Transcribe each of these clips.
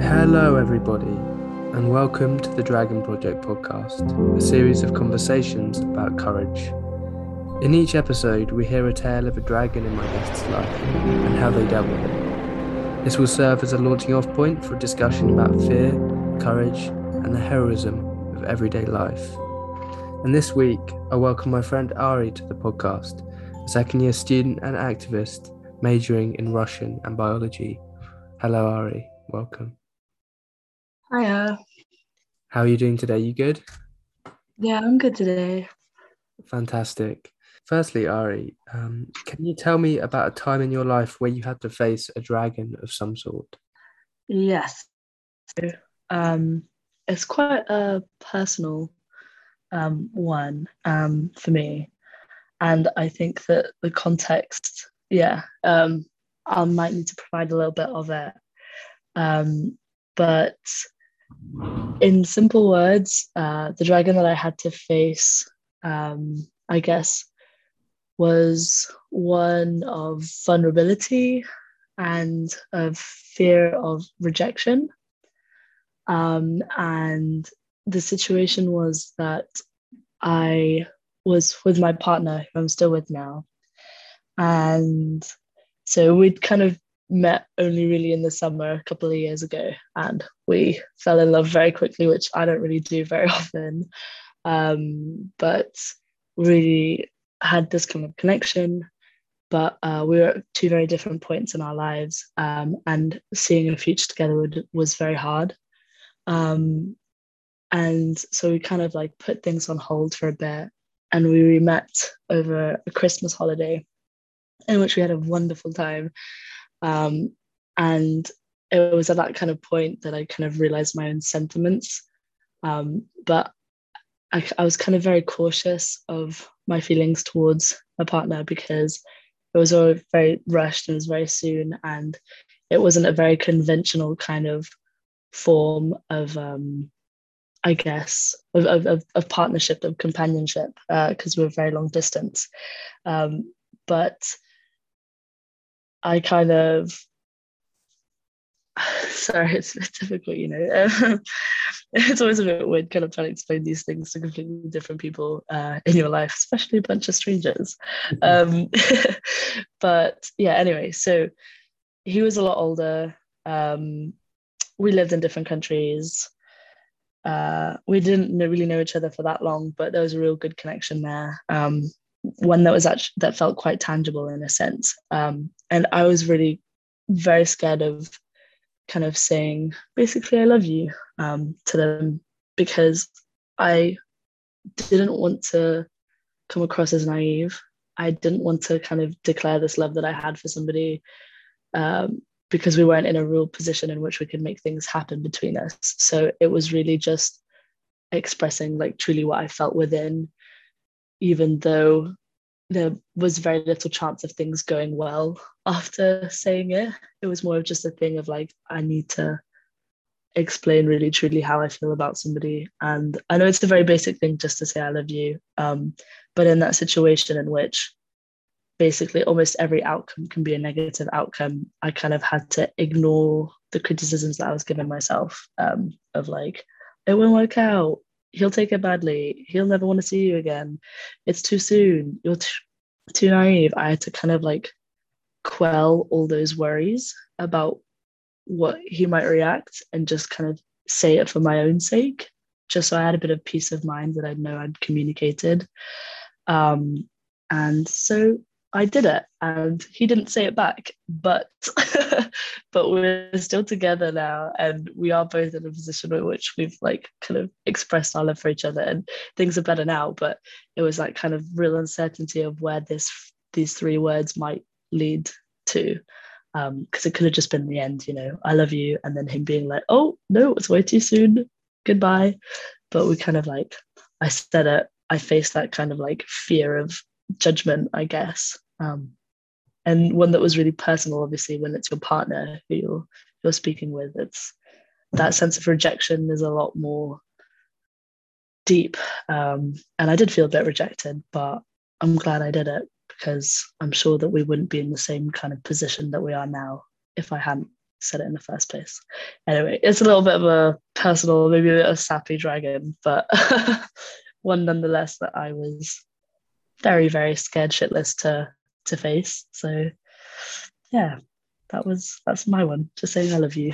Hello, everybody, and welcome to the Dragon Project podcast, a series of conversations about courage. In each episode, we hear a tale of a dragon in my guest's life and how they dealt with it. This will serve as a launching off point for a discussion about fear, courage, and the heroism of everyday life. And this week, I welcome my friend Ari to the podcast, a second year student and activist majoring in Russian and biology. Hello, Ari. Welcome. Hiya. How are you doing today? You good? Yeah, I'm good today. Fantastic. Firstly, Ari, um, can you tell me about a time in your life where you had to face a dragon of some sort? Yes. Um, it's quite a personal um, one um, for me. And I think that the context, yeah, um, I might need to provide a little bit of it. Um, but in simple words, uh, the dragon that I had to face, um, I guess, was one of vulnerability and of fear of rejection. Um, and the situation was that I was with my partner, who I'm still with now. And so we'd kind of met only really in the summer a couple of years ago and we fell in love very quickly which i don't really do very often. Um, but really had this kind of connection. But uh, we were at two very different points in our lives um, and seeing a future together would, was very hard. Um, and so we kind of like put things on hold for a bit and we re met over a christmas holiday in which we had a wonderful time um, and it was at that kind of point that I kind of realized my own sentiments. Um, but I, I, was kind of very cautious of my feelings towards my partner because it was all very rushed and it was very soon. And it wasn't a very conventional kind of form of, um, I guess, of, of, of, partnership, of companionship, because uh, we were very long distance. Um, but I kind of sorry, it's a bit difficult, you know. it's always a bit weird kind of trying to explain these things to completely different people uh, in your life, especially a bunch of strangers. Um, but yeah, anyway, so he was a lot older. Um, we lived in different countries. Uh, we didn't really know each other for that long, but there was a real good connection there. Um, one that was actually that felt quite tangible in a sense. Um, and I was really very scared of kind of saying basically I love you um, to them because I didn't want to come across as naive. I didn't want to kind of declare this love that I had for somebody um, because we weren't in a real position in which we could make things happen between us. So it was really just expressing like truly what I felt within even though there was very little chance of things going well after saying it. It was more of just a thing of like, I need to explain really truly how I feel about somebody. And I know it's a very basic thing just to say I love you. Um, but in that situation in which basically almost every outcome can be a negative outcome, I kind of had to ignore the criticisms that I was giving myself um, of like, it won't work out he'll take it badly. He'll never want to see you again. It's too soon. You're t- too naive. I had to kind of like quell all those worries about what he might react and just kind of say it for my own sake, just so I had a bit of peace of mind that I know I'd communicated. Um, and so I did it and he didn't say it back, but but we're still together now and we are both in a position in which we've like kind of expressed our love for each other and things are better now. But it was like kind of real uncertainty of where this these three words might lead to. because um, it could have just been the end, you know, I love you, and then him being like, oh no, it's way too soon, goodbye. But we kind of like, I said it, I faced that kind of like fear of judgment, I guess, um, and one that was really personal. Obviously, when it's your partner who you're you're speaking with, it's that sense of rejection is a lot more deep. Um, and I did feel a bit rejected, but I'm glad I did it because I'm sure that we wouldn't be in the same kind of position that we are now if I hadn't said it in the first place. Anyway, it's a little bit of a personal, maybe a, bit of a sappy dragon, but one nonetheless that I was very, very scared shitless to to face. So yeah, that was that's my one. Just saying I love you.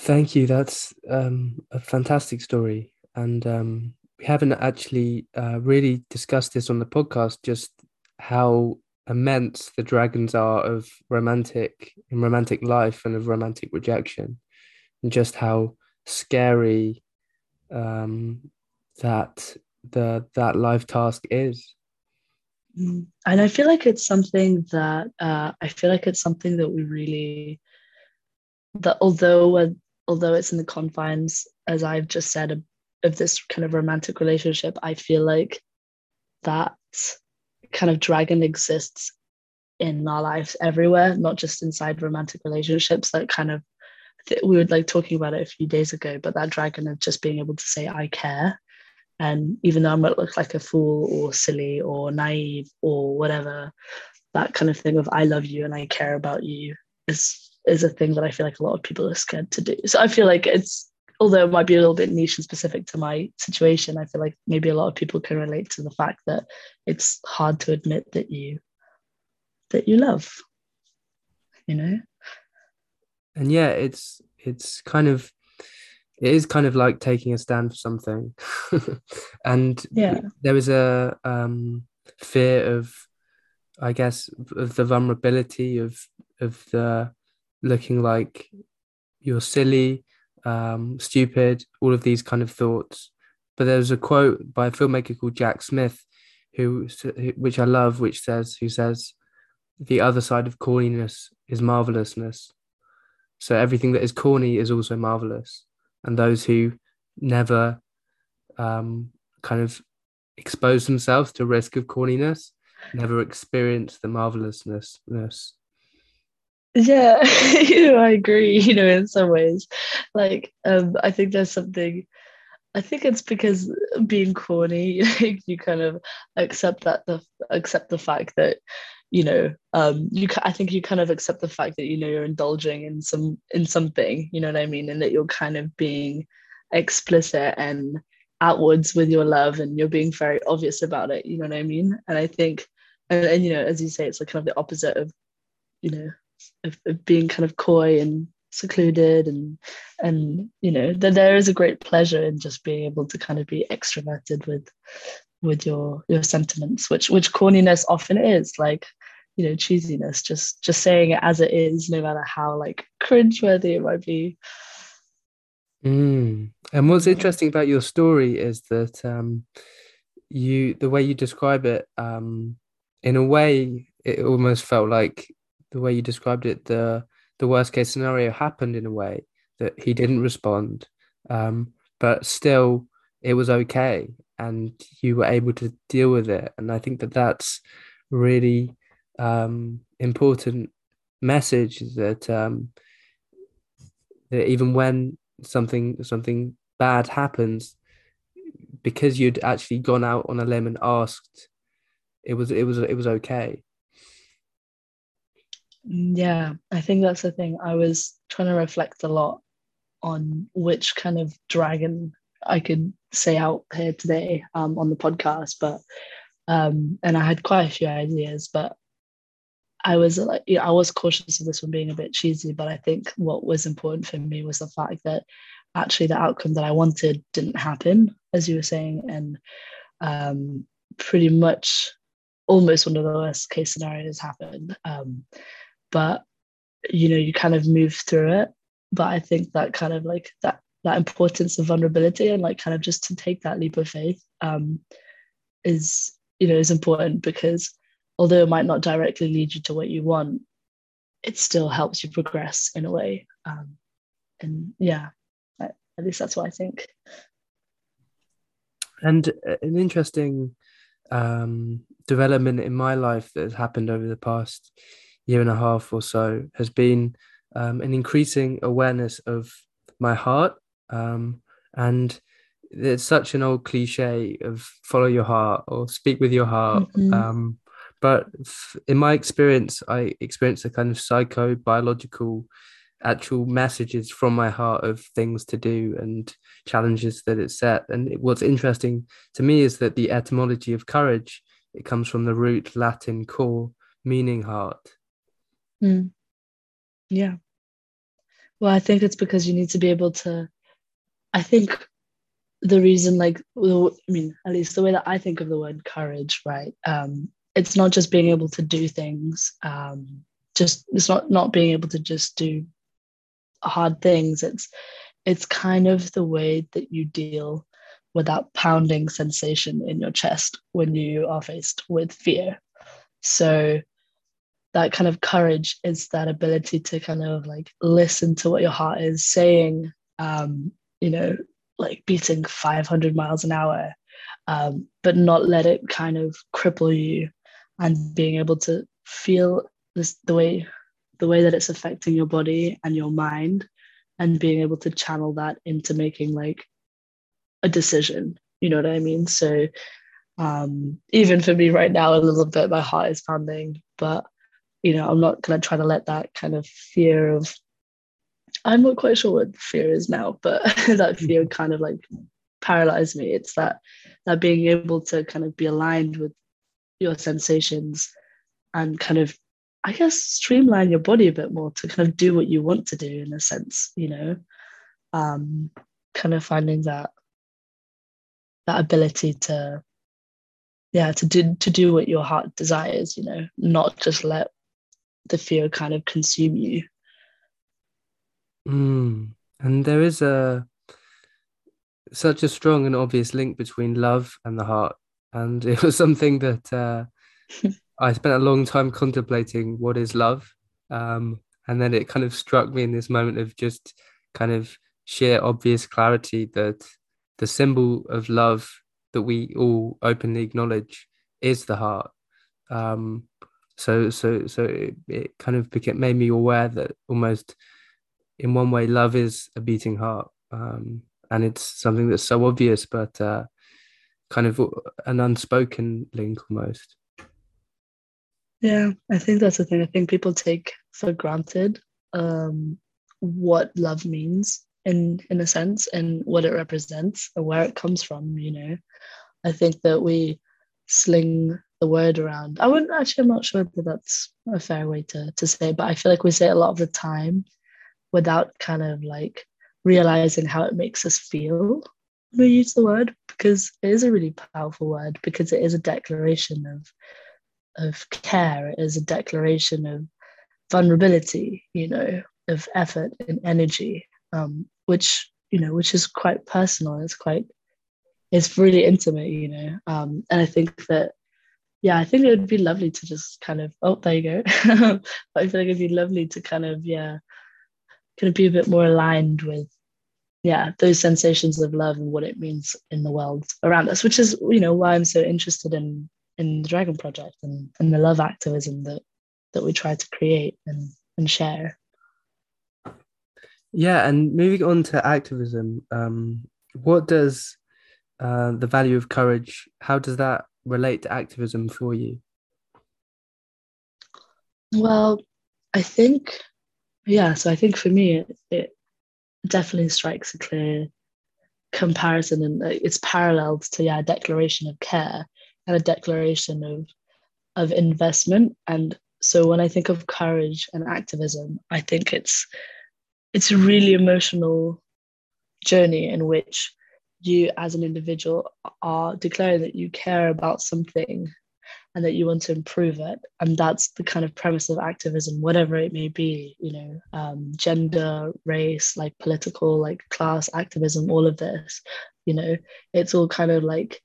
Thank you. That's um, a fantastic story, and um, we haven't actually uh, really discussed this on the podcast. Just how immense the dragons are of romantic in romantic life and of romantic rejection, and just how scary um, that the that life task is. And I feel like it's something that uh, I feel like it's something that we really that although although it's in the confines, as I've just said, of, of this kind of romantic relationship, I feel like that kind of dragon exists in our lives everywhere, not just inside romantic relationships. That kind of we were like talking about it a few days ago, but that dragon of just being able to say I care, and even though I might look like a fool or silly or naive or whatever, that kind of thing of I love you and I care about you is is a thing that I feel like a lot of people are scared to do. So I feel like it's although it might be a little bit niche and specific to my situation, I feel like maybe a lot of people can relate to the fact that it's hard to admit that you that you love. You know? And yeah, it's it's kind of it is kind of like taking a stand for something. and yeah. there was a um, fear of I guess of the vulnerability of of the looking like you're silly, um, stupid, all of these kind of thoughts. But there's a quote by a filmmaker called Jack Smith, who, which I love, which says, who says, the other side of corniness is marvelousness. So everything that is corny is also marvelous. And those who never um, kind of expose themselves to risk of corniness never experience the marvelousness. Yeah you know i agree you know in some ways. Like um i think there's something i think it's because being corny you kind of accept that the accept the fact that you know um you i think you kind of accept the fact that you know you're indulging in some in something you know what i mean and that you're kind of being explicit and outwards with your love and you're being very obvious about it you know what i mean? And i think and, and you know as you say it's like kind of the opposite of you know of, of being kind of coy and secluded and and you know that there is a great pleasure in just being able to kind of be extroverted with with your your sentiments which which corniness often is like you know cheesiness just just saying it as it is no matter how like cringeworthy it might be. Mm. and what's interesting about your story is that um you the way you describe it um in a way it almost felt like the way you described it, the the worst case scenario happened in a way that he didn't respond, um, but still it was okay, and you were able to deal with it. And I think that that's really um, important message that um, that even when something something bad happens, because you'd actually gone out on a limb and asked, it was it was it was okay. Yeah, I think that's the thing. I was trying to reflect a lot on which kind of dragon I could say out here today um, on the podcast, but um, and I had quite a few ideas, but I was like, yeah, I was cautious of this one being a bit cheesy, but I think what was important for me was the fact that actually the outcome that I wanted didn't happen, as you were saying, and um, pretty much almost one of the worst case scenarios happened. Um, but you know you kind of move through it but i think that kind of like that that importance of vulnerability and like kind of just to take that leap of faith um, is you know is important because although it might not directly lead you to what you want it still helps you progress in a way um, and yeah at least that's what i think and uh, an interesting um, development in my life that has happened over the past year and a half or so has been um, an increasing awareness of my heart. Um, and it's such an old cliche of follow your heart or speak with your heart. Mm-hmm. Um, but in my experience, I experienced a kind of psycho biological actual messages from my heart of things to do and challenges that it set. And what's interesting to me is that the etymology of courage it comes from the root Latin cor, meaning heart. Mm. Yeah. Well, I think it's because you need to be able to. I think the reason, like, I mean, at least the way that I think of the word courage, right? Um, it's not just being able to do things. Um, just it's not not being able to just do hard things. It's it's kind of the way that you deal with that pounding sensation in your chest when you are faced with fear. So that kind of courage is that ability to kind of like listen to what your heart is saying um, you know like beating 500 miles an hour um, but not let it kind of cripple you and being able to feel this the way the way that it's affecting your body and your mind and being able to channel that into making like a decision. You know what i mean? So um, even for me right now a little bit my heart is pounding but you know, I'm not going to try to let that kind of fear of, I'm not quite sure what fear is now, but that fear mm-hmm. kind of like paralyze me. It's that, that being able to kind of be aligned with your sensations and kind of, I guess, streamline your body a bit more to kind of do what you want to do in a sense, you know, um, kind of finding that, that ability to yeah to do to do what your heart desires you know not just let the fear kind of consume you. Mm. And there is a such a strong and obvious link between love and the heart. And it was something that uh, I spent a long time contemplating what is love. Um, and then it kind of struck me in this moment of just kind of sheer obvious clarity that the symbol of love that we all openly acknowledge is the heart. Um, so so so it, it kind of became made me aware that almost in one way love is a beating heart. Um, and it's something that's so obvious but uh, kind of an unspoken link almost. Yeah i think that's the thing. I think people take for granted um, what love means in in a sense and what it represents and where it comes from you know. I think that we sling the word around. I wouldn't actually, I'm not sure that that's a fair way to, to say, but I feel like we say it a lot of the time without kind of like realizing how it makes us feel when we use the word because it is a really powerful word because it is a declaration of of care. It is a declaration of vulnerability you know of effort and energy um, which you know which is quite personal. It's quite it's really intimate you know. Um, and i think that yeah, I think it would be lovely to just kind of, oh, there you go. I feel like it'd be lovely to kind of, yeah, kind of be a bit more aligned with, yeah, those sensations of love and what it means in the world around us, which is, you know, why I'm so interested in in the Dragon Project and, and the love activism that that we try to create and, and share. Yeah, and moving on to activism, um, what does uh, the value of courage, how does that relate to activism for you? Well, I think, yeah, so I think for me, it, it definitely strikes a clear comparison and it's paralleled to, yeah, a declaration of care and a declaration of, of investment. And so when I think of courage and activism, I think it's, it's a really emotional journey in which you as an individual are declaring that you care about something and that you want to improve it and that's the kind of premise of activism whatever it may be you know um, gender race like political like class activism all of this you know it's all kind of like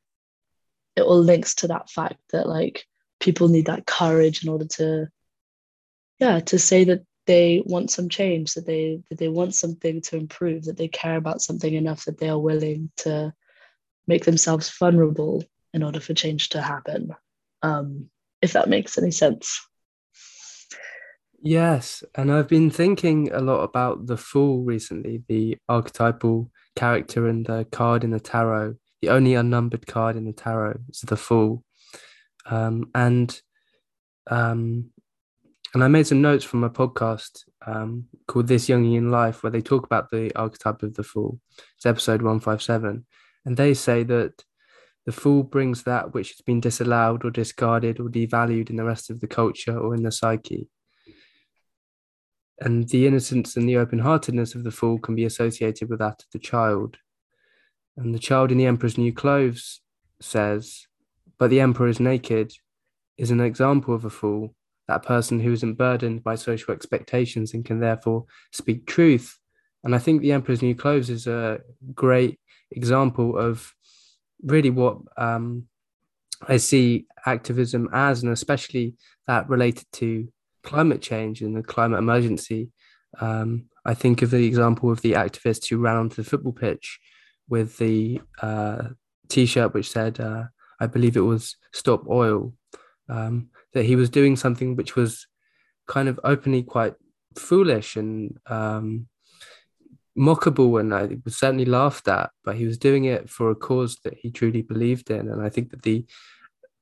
it all links to that fact that like people need that courage in order to yeah to say that they want some change, that they that they want something to improve, that they care about something enough that they are willing to make themselves vulnerable in order for change to happen. Um, if that makes any sense. Yes, and I've been thinking a lot about the Fool recently, the archetypal character and the card in the tarot. The only unnumbered card in the tarot is the Fool, um, and um, and I made some notes from a podcast um, called This Jungian Life, where they talk about the archetype of the fool. It's episode 157. And they say that the fool brings that which has been disallowed or discarded or devalued in the rest of the culture or in the psyche. And the innocence and the open heartedness of the fool can be associated with that of the child. And the child in the Emperor's New Clothes says, But the Emperor is naked, is an example of a fool that person who isn't burdened by social expectations and can therefore speak truth. And I think The Emperor's New Clothes is a great example of really what um, I see activism as, and especially that related to climate change and the climate emergency. Um, I think of the example of the activist who ran onto the football pitch with the uh, t-shirt which said, uh, I believe it was "Stop Oil," um, that he was doing something which was kind of openly quite foolish and um, mockable and I was certainly laughed at, but he was doing it for a cause that he truly believed in. And I think that the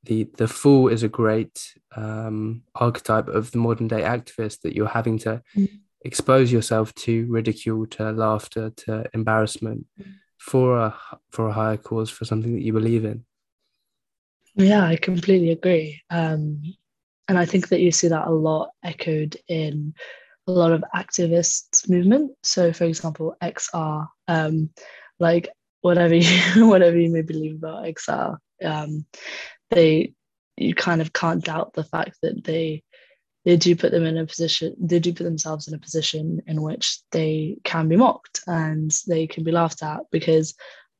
the the fool is a great um, archetype of the modern day activist that you're having to mm. expose yourself to ridicule, to laughter, to embarrassment mm. for a for a higher cause, for something that you believe in. Yeah, I completely agree. Um, and I think that you see that a lot echoed in a lot of activist movement. So, for example, XR, um, like whatever you whatever you may believe about XR, um, they you kind of can't doubt the fact that they they do put them in a position they do put themselves in a position in which they can be mocked and they can be laughed at because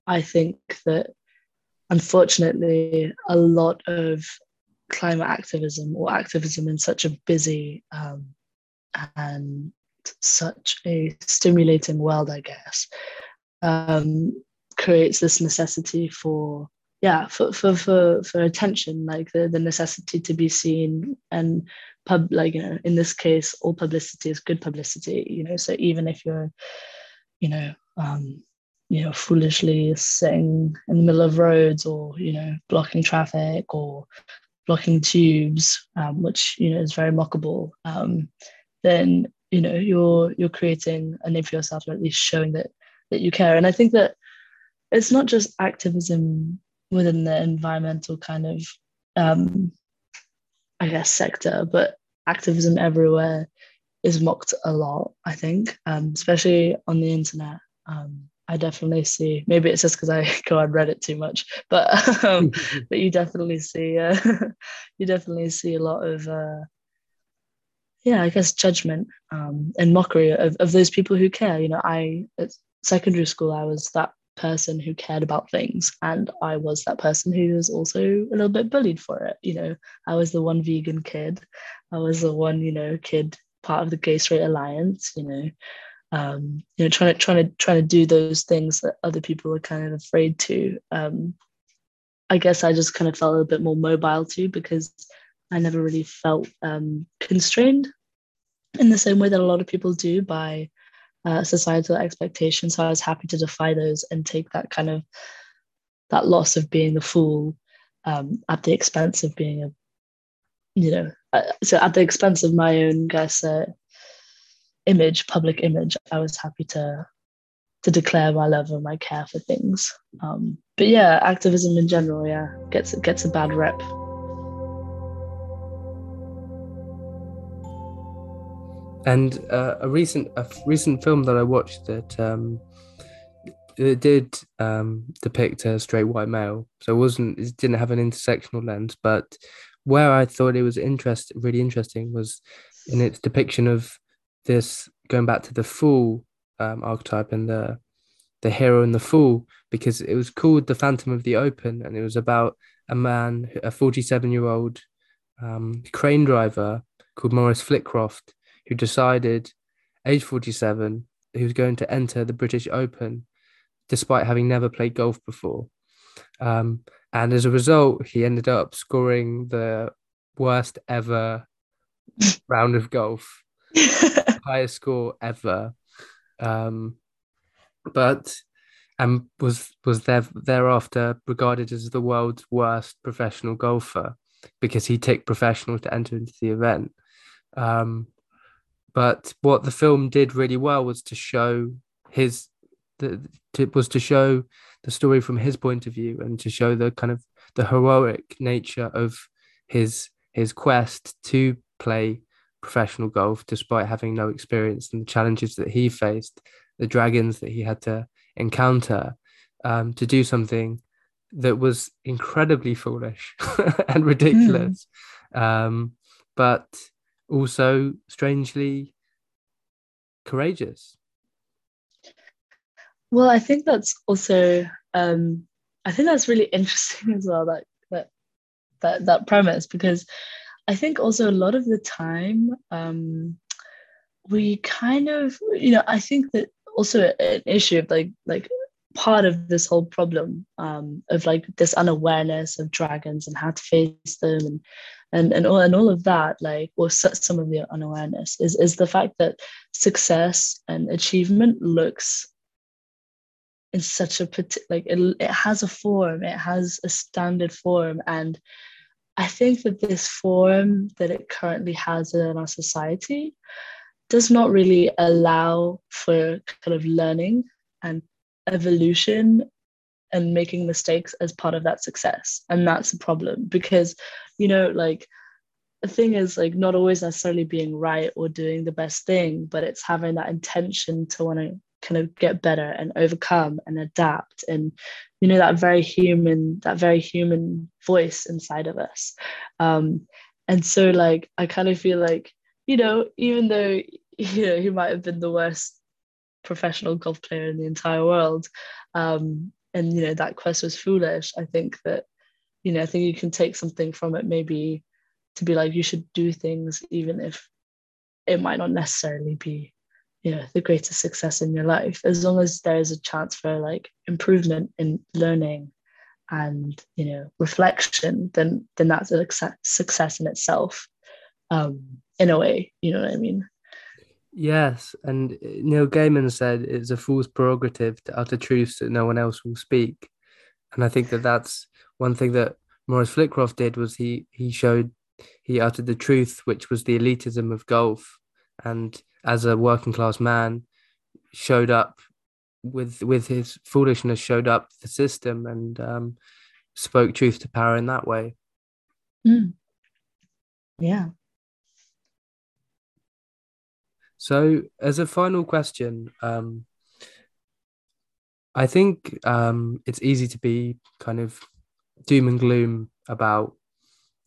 I think that unfortunately a lot of climate activism or activism in such a busy um, and such a stimulating world, I guess, um, creates this necessity for yeah for, for for for attention like the the necessity to be seen and pub like you know in this case all publicity is good publicity you know. So even if you're you know um you know foolishly sitting in the middle of roads or you know blocking traffic or blocking tubes um, which you know is very mockable um, then you know you're you're creating a name for yourself or at least showing that that you care. And i think that it's not just activism within the environmental kind of um, i guess sector but activism everywhere is mocked a lot i think um, especially on the internet. Um, i definitely see maybe it's just because i go on reddit too much but um, but you definitely see uh, you definitely see a lot of uh, yeah, I guess judgment um, and mockery of, of those people who care. You know, I at secondary school, I was that person who cared about things, and I was that person who was also a little bit bullied for it. You know, I was the one vegan kid, I was the one you know kid part of the Gay Straight Alliance. You know, um, you know, trying to trying to trying to do those things that other people are kind of afraid to. Um, I guess I just kind of felt a little bit more mobile too because I never really felt um, constrained in the same way that a lot of people do by uh, societal expectations. So I was happy to defy those and take that kind of that loss of being the fool um, at the expense of being a, you know, uh, so at the expense of my own, guess, uh, image, public image. I was happy to to declare my love and my care for things. Um, but yeah, activism in general, yeah, gets gets a bad rep. And uh, a recent a recent film that I watched that um, it did um, depict a straight white male, so it wasn't it didn't have an intersectional lens. But where I thought it was interest really interesting was in its depiction of this going back to the fool um, archetype and the the hero and the fool because it was called the Phantom of the Open and it was about a man, a 47 year old um, crane driver called Maurice Flitcroft who decided, age 47, he was going to enter the British Open despite having never played golf before. Um, and as a result, he ended up scoring the worst ever round of golf, highest score ever. Um, but and was was there thereafter regarded as the world's worst professional golfer. because he ticked professional to enter into the event. Um, but what the film did really well was to show his the to, was to show the story from his point of view and to show the kind of the heroic nature of his his quest to play professional golf despite having no experience and the challenges that he faced the dragons that he had to encounter um, to do something that was incredibly foolish and ridiculous mm. um, but also strangely courageous. Well i think that's also um, i think that's really interesting as well that that that, that premise because i think also a lot of the time um, we kind of you know i think that also an issue of like like part of this whole problem um, of like this unawareness of dragons and how to face them and and and all, and all of that like or some of the unawareness is is the fact that success and achievement looks in such a particular like it, it has a form it has a standard form and i think that this form that it currently has in our society does not really allow for kind of learning and evolution and making mistakes as part of that success. And that's a problem because you know like the thing is like not always necessarily being right or doing the best thing but it's having that intention to want to kind of get better and overcome and adapt and you know that very human that very human voice inside of us. Um and so like i kind of feel like you know even though you know he might have been the worst professional golf player in the entire world. Um and you know that quest was foolish. I think that you know i think you can take something from it maybe to be like you should do things even if it might not necessarily be you know the greatest success in your life as long as there is a chance for like improvement in learning and you know reflection then then that's a success in itself um in a way you know what i mean yes and neil gaiman said it's a fool's prerogative to utter truths that no one else will speak. And i think that that's one thing that maurice flitcroft did was he he showed he uttered the truth which was the elitism of golf. And as a working class man showed up with with his foolishness showed up the system and um, spoke truth to power in that way. Mm. yeah so as a final question um, i think um, it's easy to be kind of doom and gloom about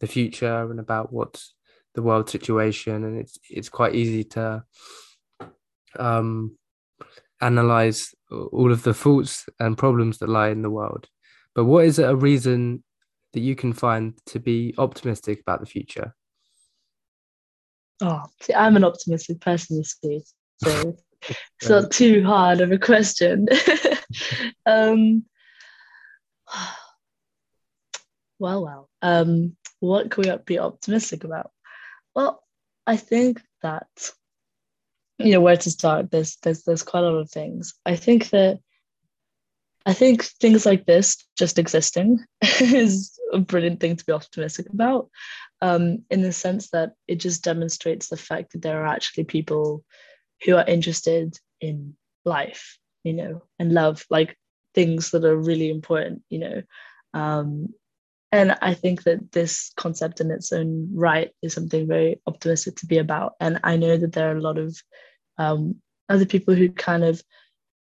the future and about what's the world situation, and it's it's quite easy to um, analyze all of the faults and problems that lie in the world. But what is a reason that you can find to be optimistic about the future? Oh, see, I'm an optimistic person, you see, so it's not too hard of a question. um, well, well, um, what can we be optimistic about? Well, I think that you know where to start. There's there's there's quite a lot of things. I think that I think things like this just existing is a brilliant thing to be optimistic about. Um, in the sense that it just demonstrates the fact that there are actually people who are interested in life, you know, and love, like things that are really important, you know. Um, and i think that this concept in its own right is something very optimistic to be about. And i know that there are a lot of um, other people who kind of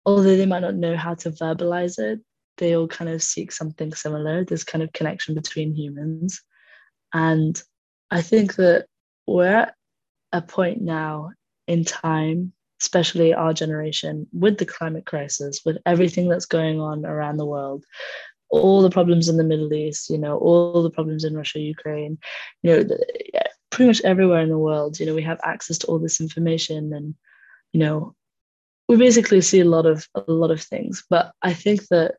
although they might not know how to verbalize it they all kind of seek something similar. This kind of connection between humans and i think that we're at a point now in time especially our generation with the climate crisis with everything that's going on around the world all the problems in the Middle East, you know, all the problems in Russia, Ukraine, you know, pretty much everywhere in the world, you know, we have access to all this information and, you know, we basically see a lot of a lot of things. But I think that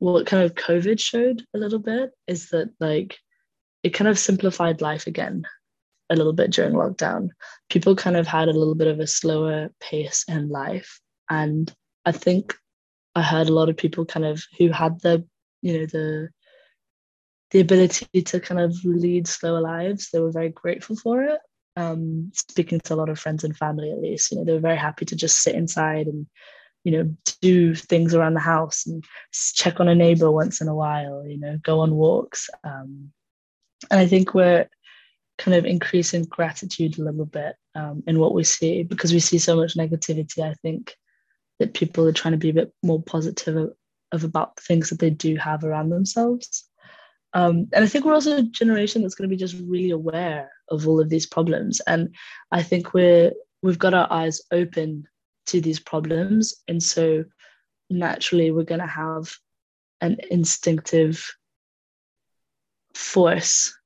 what kind of COVID showed a little bit is that like it kind of simplified life again a little bit during lockdown. People kind of had a little bit of a slower pace in life. And I think I heard a lot of people kind of who had the you know the the ability to kind of lead slower lives. They were very grateful for it. Um, speaking to a lot of friends and family, at least, you know, they were very happy to just sit inside and, you know, do things around the house and check on a neighbor once in a while, you know, go on walks. Um, and I think we're kind of increasing gratitude a little bit um, in what we see because we see so much negativity. I think that people are trying to be a bit more positive of, of about things that they do have around themselves. Um, and I think we're also a generation that's going to be just really aware of all of these problems. And I think we're we've got our eyes open to these problems, and so naturally we're going to have an instinctive force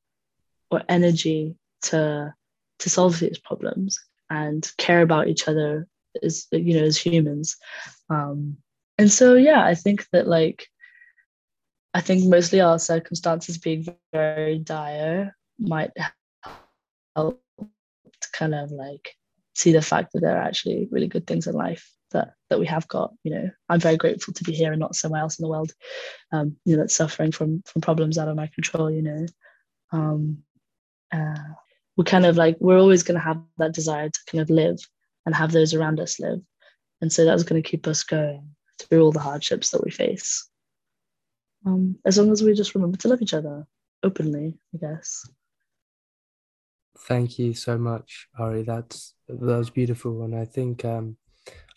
or energy to to solve these problems and care about each other as you know as humans. Um and so yeah i think that like i think mostly our circumstances being very dire might help to kind of like see the fact that there are actually really good things in life that that we have got you know i'm very grateful to be here and not somewhere else in the world um you know that's suffering from from problems out of my control you know. Um uh, we're kind of like we're always going to have that desire to kind of live and have those around us live. And so that's going to keep us going through all the hardships that we face. Um, as long as we just remember to love each other openly i guess. Thank you so much ari. That's that was beautiful. And i think um,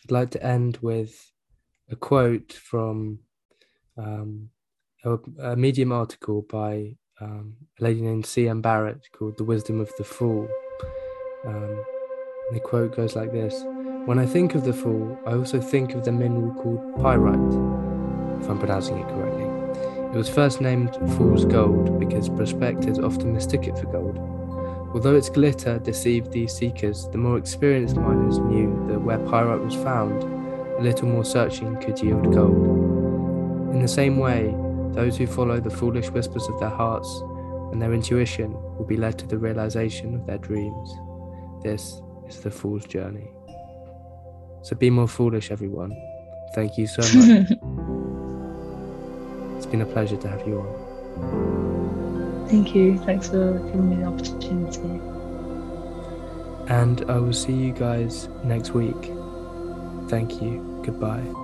i'd like to end with a quote from um, a, a medium article by um, a lady named C.M. Barrett called The Wisdom of the Fool. Um, the quote goes like this When I think of the fool, I also think of the mineral called pyrite, if I'm pronouncing it correctly. It was first named fool's gold because prospectors often mistook it for gold. Although its glitter deceived these seekers, the more experienced miners knew that where pyrite was found, a little more searching could yield gold. In the same way, those who follow the foolish whispers of their hearts and their intuition will be led to the realization of their dreams. This is the fool's journey. So be more foolish, everyone. Thank you so much. it's been a pleasure to have you on. Thank you. Thanks for giving me the opportunity. And I will see you guys next week. Thank you. Goodbye.